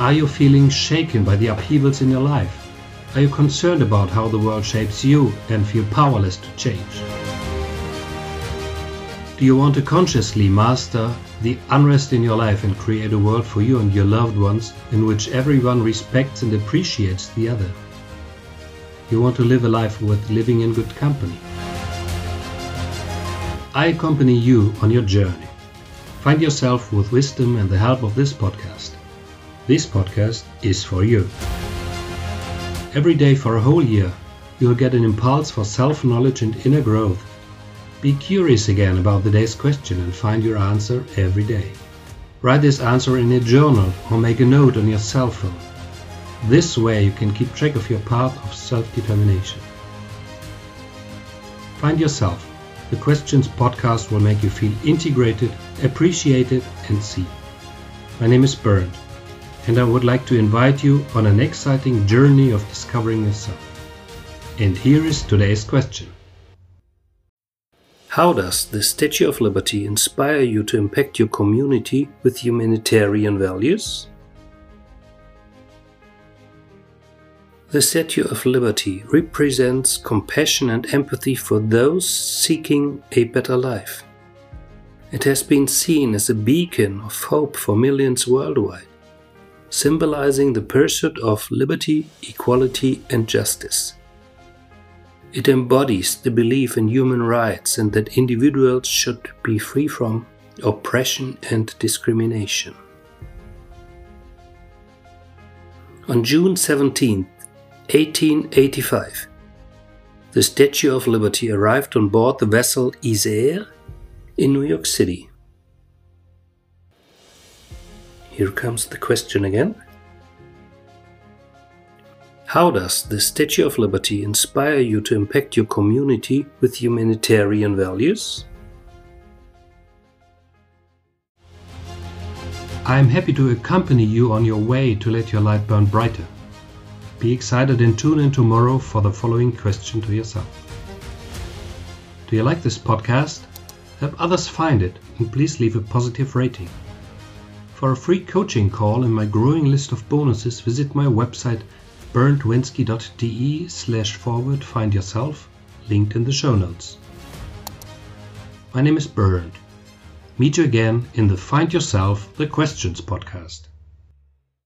Are you feeling shaken by the upheavals in your life? Are you concerned about how the world shapes you and feel powerless to change? Do you want to consciously master the unrest in your life and create a world for you and your loved ones in which everyone respects and appreciates the other? You want to live a life worth living in good company. I accompany you on your journey. Find yourself with wisdom and the help of this podcast. This podcast is for you. Every day for a whole year, you'll get an impulse for self knowledge and inner growth. Be curious again about the day's question and find your answer every day. Write this answer in a journal or make a note on your cell phone. This way you can keep track of your path of self determination. Find yourself. The Questions podcast will make you feel integrated, appreciated, and seen. My name is Bernd and I would like to invite you on an exciting journey of discovering yourself. And here is today's question How does the Statue of Liberty inspire you to impact your community with humanitarian values? The Statue of Liberty represents compassion and empathy for those seeking a better life. It has been seen as a beacon of hope for millions worldwide symbolizing the pursuit of liberty, equality, and justice. It embodies the belief in human rights and that individuals should be free from oppression and discrimination. On June 17, 1885, the Statue of Liberty arrived on board the vessel Isère in New York City. Here comes the question again. How does the Statue of Liberty inspire you to impact your community with humanitarian values? I am happy to accompany you on your way to let your light burn brighter. Be excited and tune in tomorrow for the following question to yourself. Do you like this podcast? Help others find it and please leave a positive rating. For a free coaching call and my growing list of bonuses, visit my website berndwenske.de slash forward find yourself, linked in the show notes. My name is Bernd. Meet you again in the Find Yourself the Questions podcast.